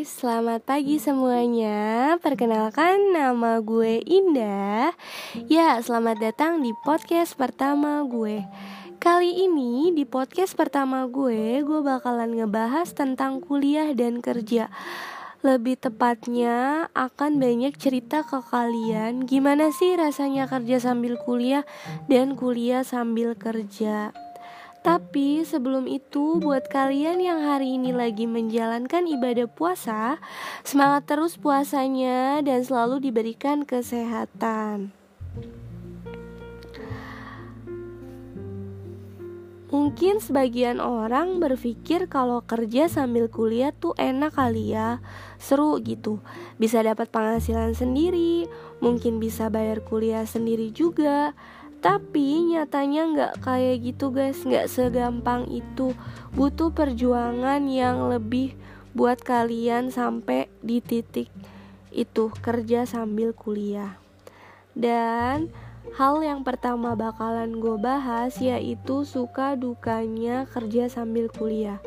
selamat pagi semuanya. Perkenalkan nama gue Indah. Ya, selamat datang di podcast pertama gue. Kali ini di podcast pertama gue Gue bakalan ngebahas tentang kuliah dan kerja. Lebih tepatnya akan banyak cerita ke kalian. Gimana sih rasanya kerja sambil kuliah dan kuliah sambil kerja tapi sebelum itu, buat kalian yang hari ini lagi menjalankan ibadah puasa, semangat terus puasanya dan selalu diberikan kesehatan. Mungkin sebagian orang berpikir kalau kerja sambil kuliah tuh enak kali ya, seru gitu. Bisa dapat penghasilan sendiri, mungkin bisa bayar kuliah sendiri juga. Tapi nyatanya nggak kayak gitu guys, nggak segampang itu. Butuh perjuangan yang lebih buat kalian sampai di titik itu kerja sambil kuliah. Dan hal yang pertama bakalan gue bahas yaitu suka dukanya kerja sambil kuliah.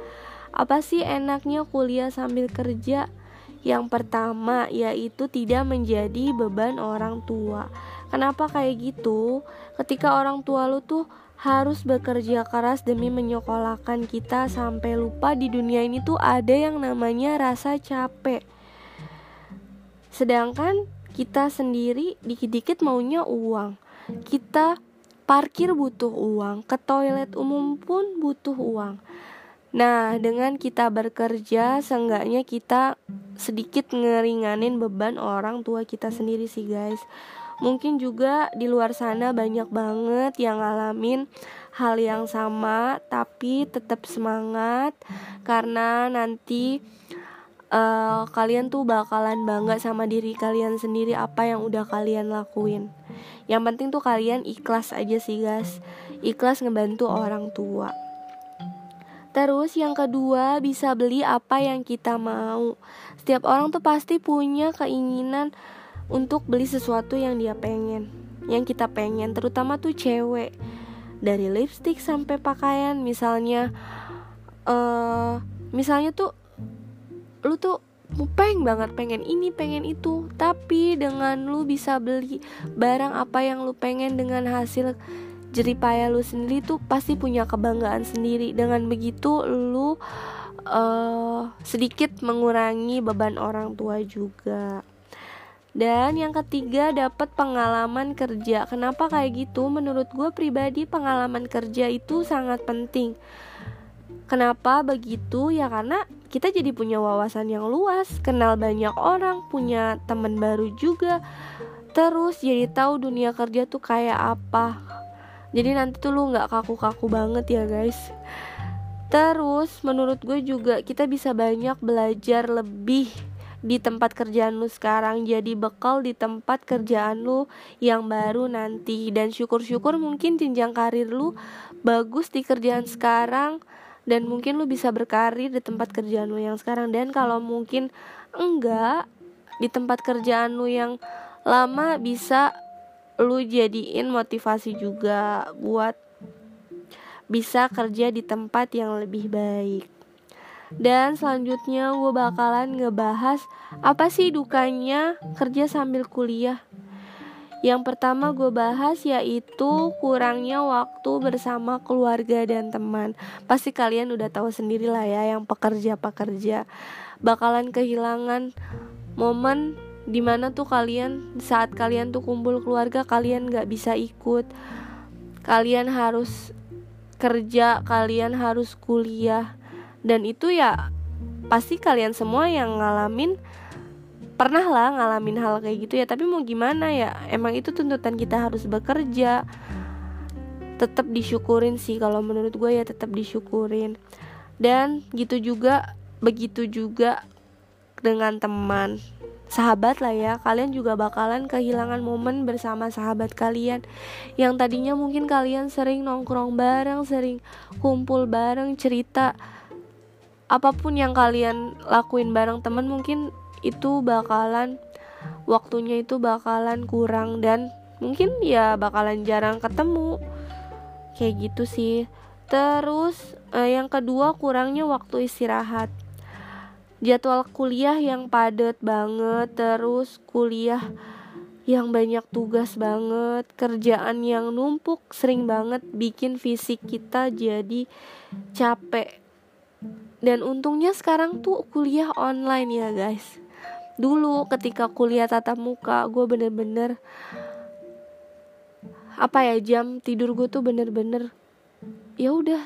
Apa sih enaknya kuliah sambil kerja? Yang pertama yaitu tidak menjadi beban orang tua. Kenapa kayak gitu? Ketika orang tua lu tuh harus bekerja keras demi menyekolahkan kita sampai lupa di dunia ini tuh ada yang namanya rasa capek. Sedangkan kita sendiri dikit-dikit maunya uang. Kita parkir butuh uang, ke toilet umum pun butuh uang. Nah, dengan kita bekerja, seenggaknya kita sedikit ngeringanin beban orang tua kita sendiri sih, guys. Mungkin juga di luar sana banyak banget yang ngalamin hal yang sama, tapi tetap semangat karena nanti uh, kalian tuh bakalan bangga sama diri kalian sendiri apa yang udah kalian lakuin. Yang penting tuh kalian ikhlas aja sih guys, ikhlas ngebantu orang tua. Terus yang kedua bisa beli apa yang kita mau. Setiap orang tuh pasti punya keinginan untuk beli sesuatu yang dia pengen yang kita pengen terutama tuh cewek. Dari lipstick sampai pakaian misalnya uh, misalnya tuh lu tuh peng banget pengen ini pengen itu tapi dengan lu bisa beli barang apa yang lu pengen dengan hasil jeripaya lu sendiri tuh pasti punya kebanggaan sendiri. Dengan begitu lu uh, sedikit mengurangi beban orang tua juga dan yang ketiga dapat pengalaman kerja. Kenapa kayak gitu? Menurut gue pribadi pengalaman kerja itu sangat penting. Kenapa begitu? Ya karena kita jadi punya wawasan yang luas Kenal banyak orang, punya teman baru juga. Terus jadi tahu dunia kerja tuh kayak apa. Jadi nanti tuh lu gak kaku-kaku banget ya guys. Terus menurut gue juga kita bisa banyak belajar lebih di tempat kerjaan lu sekarang. Jadi bekal di tempat kerjaan lu yang baru nanti. Dan syukur-syukur mungkin jenjang karir lu bagus di kerjaan sekarang. Dan mungkin lu bisa berkarir di tempat kerjaan lu yang sekarang. Dan kalau mungkin enggak di tempat kerjaan lu yang lama bisa lu jadiin motivasi juga buat bisa kerja di tempat yang lebih baik dan selanjutnya gue bakalan ngebahas apa sih dukanya kerja sambil kuliah. Yang pertama gue bahas yaitu kurangnya waktu bersama keluarga dan teman. Pasti kalian udah tahu sendiri lah ya yang pekerja-pekerja bakalan kehilangan momen di mana tuh kalian saat kalian tuh kumpul keluarga kalian gak bisa ikut. Kalian harus kerja, kalian harus kuliah dan itu ya pasti kalian semua yang ngalamin pernah lah ngalamin hal kayak gitu ya. Tapi mau gimana ya emang itu tuntutan kita harus bekerja. Tetap disyukurin sih kalau menurut gue ya tetap disyukurin. Dan gitu juga begitu juga dengan teman sahabat lah ya. Kalian juga bakalan kehilangan momen bersama sahabat kalian. Yang tadinya mungkin kalian sering nongkrong bareng sering kumpul bareng cerita apa pun yang kalian lakuin bareng temen mungkin itu bakalan waktunya itu bakalan kurang dan mungkin ya bakalan jarang ketemu. Kayak gitu sih. Terus eh, yang kedua kurangnya waktu istirahat. Jadwal kuliah yang padat banget terus kuliah yang banyak tugas banget, kerjaan yang numpuk sering banget bikin fisik kita jadi capek. Dan untungnya sekarang tuh kuliah online ya guys. Dulu ketika kuliah tatap muka, gue bener-bener apa ya jam tidur gue tuh bener-bener ya udah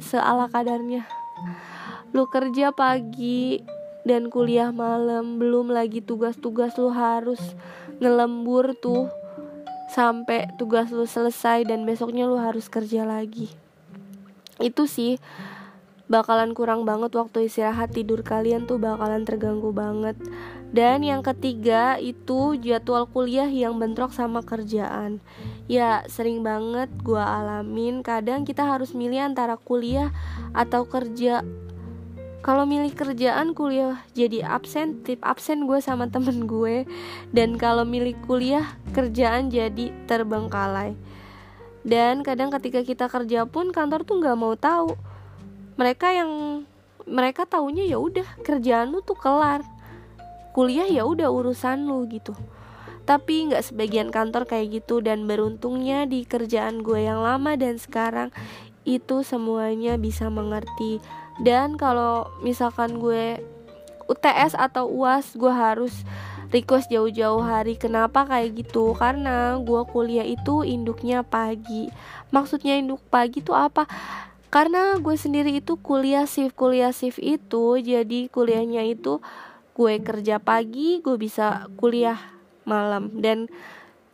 seala kadarnya. Lu kerja pagi dan kuliah malam, belum lagi tugas-tugas lu harus ngelembur tuh sampai tugas lu selesai dan besoknya lu harus kerja lagi itu sih bakalan kurang banget waktu istirahat tidur kalian tuh bakalan terganggu banget. Dan yang ketiga itu jadwal kuliah yang bentrok sama kerjaan. Ya sering banget gue alamin kadang kita harus milih antara kuliah atau kerja. Kalau milih kerjaan kuliah jadi absen tip absen gue sama temen gue. Dan kalau milih kuliah kerjaan jadi terbengkalai. Dan kadang ketika kita kerja pun kantor tuh nggak mau tahu mereka yang mereka taunya ya udah kerjaan lu tuh kelar. Kuliah ya udah urusan lu gitu. Tapi nggak sebagian kantor kayak gitu dan beruntungnya di kerjaan gue yang lama dan sekarang itu semuanya bisa mengerti. Dan kalau misalkan gue UTS atau UAS gue harus request jauh-jauh hari kenapa kayak gitu? Karena gue kuliah itu induknya pagi. Maksudnya induk pagi tuh apa karena gue sendiri itu kuliah shift kuliah shift itu jadi kuliahnya itu gue kerja pagi gue bisa kuliah malam. Dan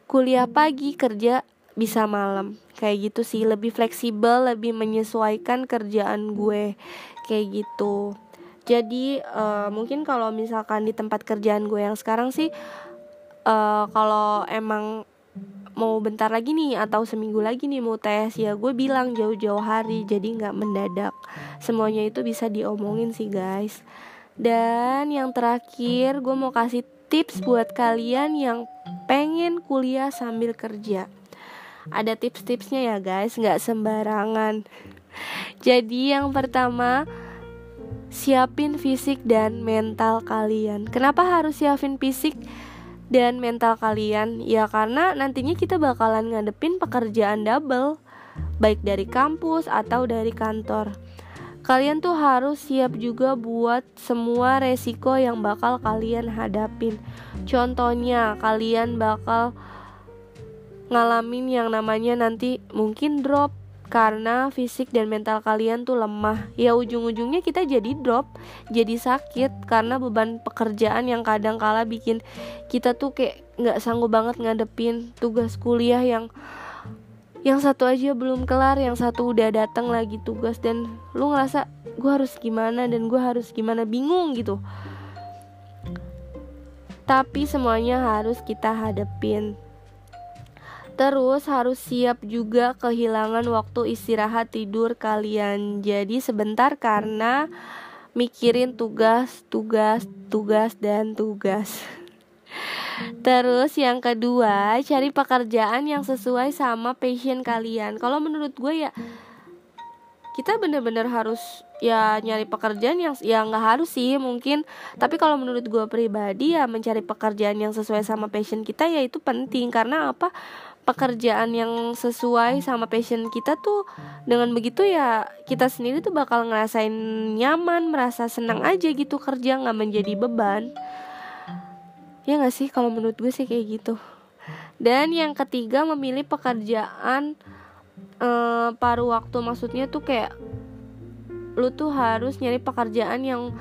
kuliah pagi kerja bisa malam. Kayak gitu sih lebih fleksibel lebih menyesuaikan kerjaan gue. Kayak gitu. Jadi uh, mungkin kalau misalkan di tempat kerjaan gue yang sekarang sih uh, kalau emang mau bentar lagi nih atau seminggu lagi nih mau tes. Ya gue bilang jauh-jauh hari jadi nggak mendadak. Semuanya itu bisa diomongin sih guys. Dan yang terakhir gue mau kasih tips buat kalian yang pengen kuliah sambil kerja. Ada tips-tipsnya ya guys. Nggak sembarangan. Jadi yang pertama siapin fisik dan mental kalian. Kenapa harus siapin fisik dan mental kalian? Ya karena nantinya kita bakalan ngadepin pekerjaan double, baik dari kampus atau dari kantor. Kalian tuh harus siap juga buat semua resiko yang bakal kalian hadapin. Contohnya, kalian bakal ngalamin yang namanya nanti mungkin drop karena fisik dan mental kalian tuh lemah. Ya ujung-ujungnya kita jadi drop jadi sakit karena beban pekerjaan yang kadang kala bikin kita tuh kayak nggak sanggup banget ngadepin tugas kuliah yang yang satu aja belum kelar yang satu udah datang lagi tugas dan lu ngerasa gue harus gimana dan gue harus gimana? Bingung gitu. Tapi semuanya harus kita hadepin Terus harus siap juga kehilangan waktu istirahat tidur kalian. Jadi sebentar karena mikirin tugas, tugas, tugas dan tugas. Terus yang kedua, cari pekerjaan yang sesuai sama passion kalian. Kalau menurut gue ya kita bener-bener harus ya nyari pekerjaan yang ya nggak harus sih mungkin tapi kalau menurut gue pribadi ya mencari pekerjaan yang sesuai sama passion kita ya itu penting karena apa pekerjaan yang sesuai sama passion kita tuh dengan begitu ya kita sendiri tuh bakal ngerasain nyaman merasa senang aja gitu kerja nggak menjadi beban. Ya nggak sih kalau menurut gue sih kayak gitu. Dan yang ketiga memilih pekerjaan eh, paruh waktu. Maksudnya tuh kayak lu tuh harus nyari pekerjaan yang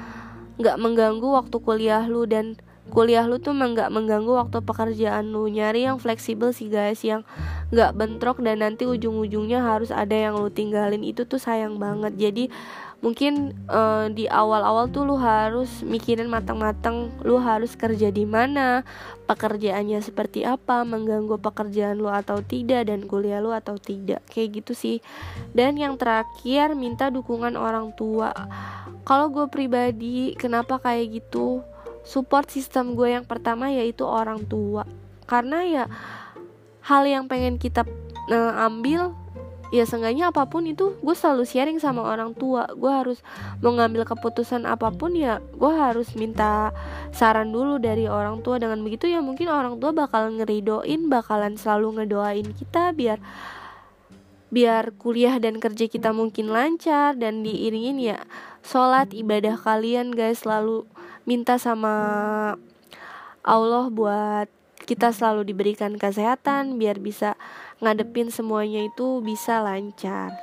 nggak mengganggu waktu kuliah lu dan kuliah lu tuh nggak mengganggu waktu pekerjaan lu. Nyari yang fleksibel sih guys yang nggak bentrok dan nanti ujung-ujungnya harus ada yang lu tinggalin. Itu tuh sayang banget. Jadi mungkin uh, di awal-awal tuh lu harus mikirin matang-matang lu harus kerja di mana pekerjaannya seperti apa mengganggu pekerjaan lu atau tidak dan kuliah lu atau tidak. Kayak gitu sih. Dan yang terakhir minta dukungan orang tua. Kalau gue pribadi kenapa kayak gitu support sistem gue yang pertama yaitu orang tua. Karena ya hal yang pengen kita uh, ambil ya seenggaknya apa pun itu gue selalu sharing sama orang tua. Gue harus mengambil keputusan apa pun ya gue harus minta saran dulu dari orang tua. Dengan begitu ya mungkin orang tua bakal ngeridoin bakalan selalu ngedoain kita biar biar kuliah dan kerja kita mungkin lancar dan diiringin ya. Sholat ibadah kalian guys selalu minta sama Allah buat kita selalu diberikan kesehatan biar bisa ngadepin semuanya itu bisa lancar.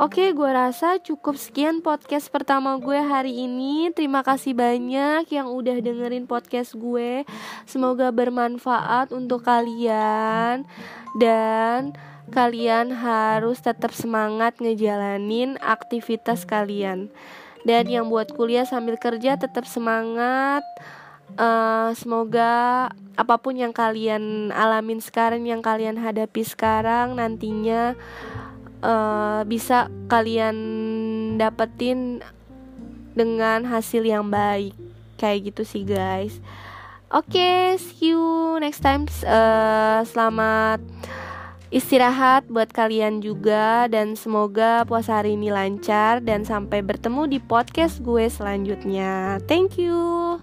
Oke, gue rasa cukup sekian podcast pertama gue hari ini. Terima kasih banyak yang udah dengerin podcast gue. Semoga bermanfaat untuk kalian dan kalian harus tetap semangat ngejalanin aktivitas kalian. Dan yang buat kuliah sambil kerja tetap semangat. Uh, semoga apa pun yang kalian alamin sekarang, yang kalian hadapi sekarang, nantinya uh, bisa kalian dapetin dengan hasil yang baik. Kayak gitu sih, guys. Oke, okay, see you next time. Uh, selamat istirahat buat kalian juga dan semoga puasa hari ini lancar dan sampai bertemu di podcast gue selanjutnya. Thank you.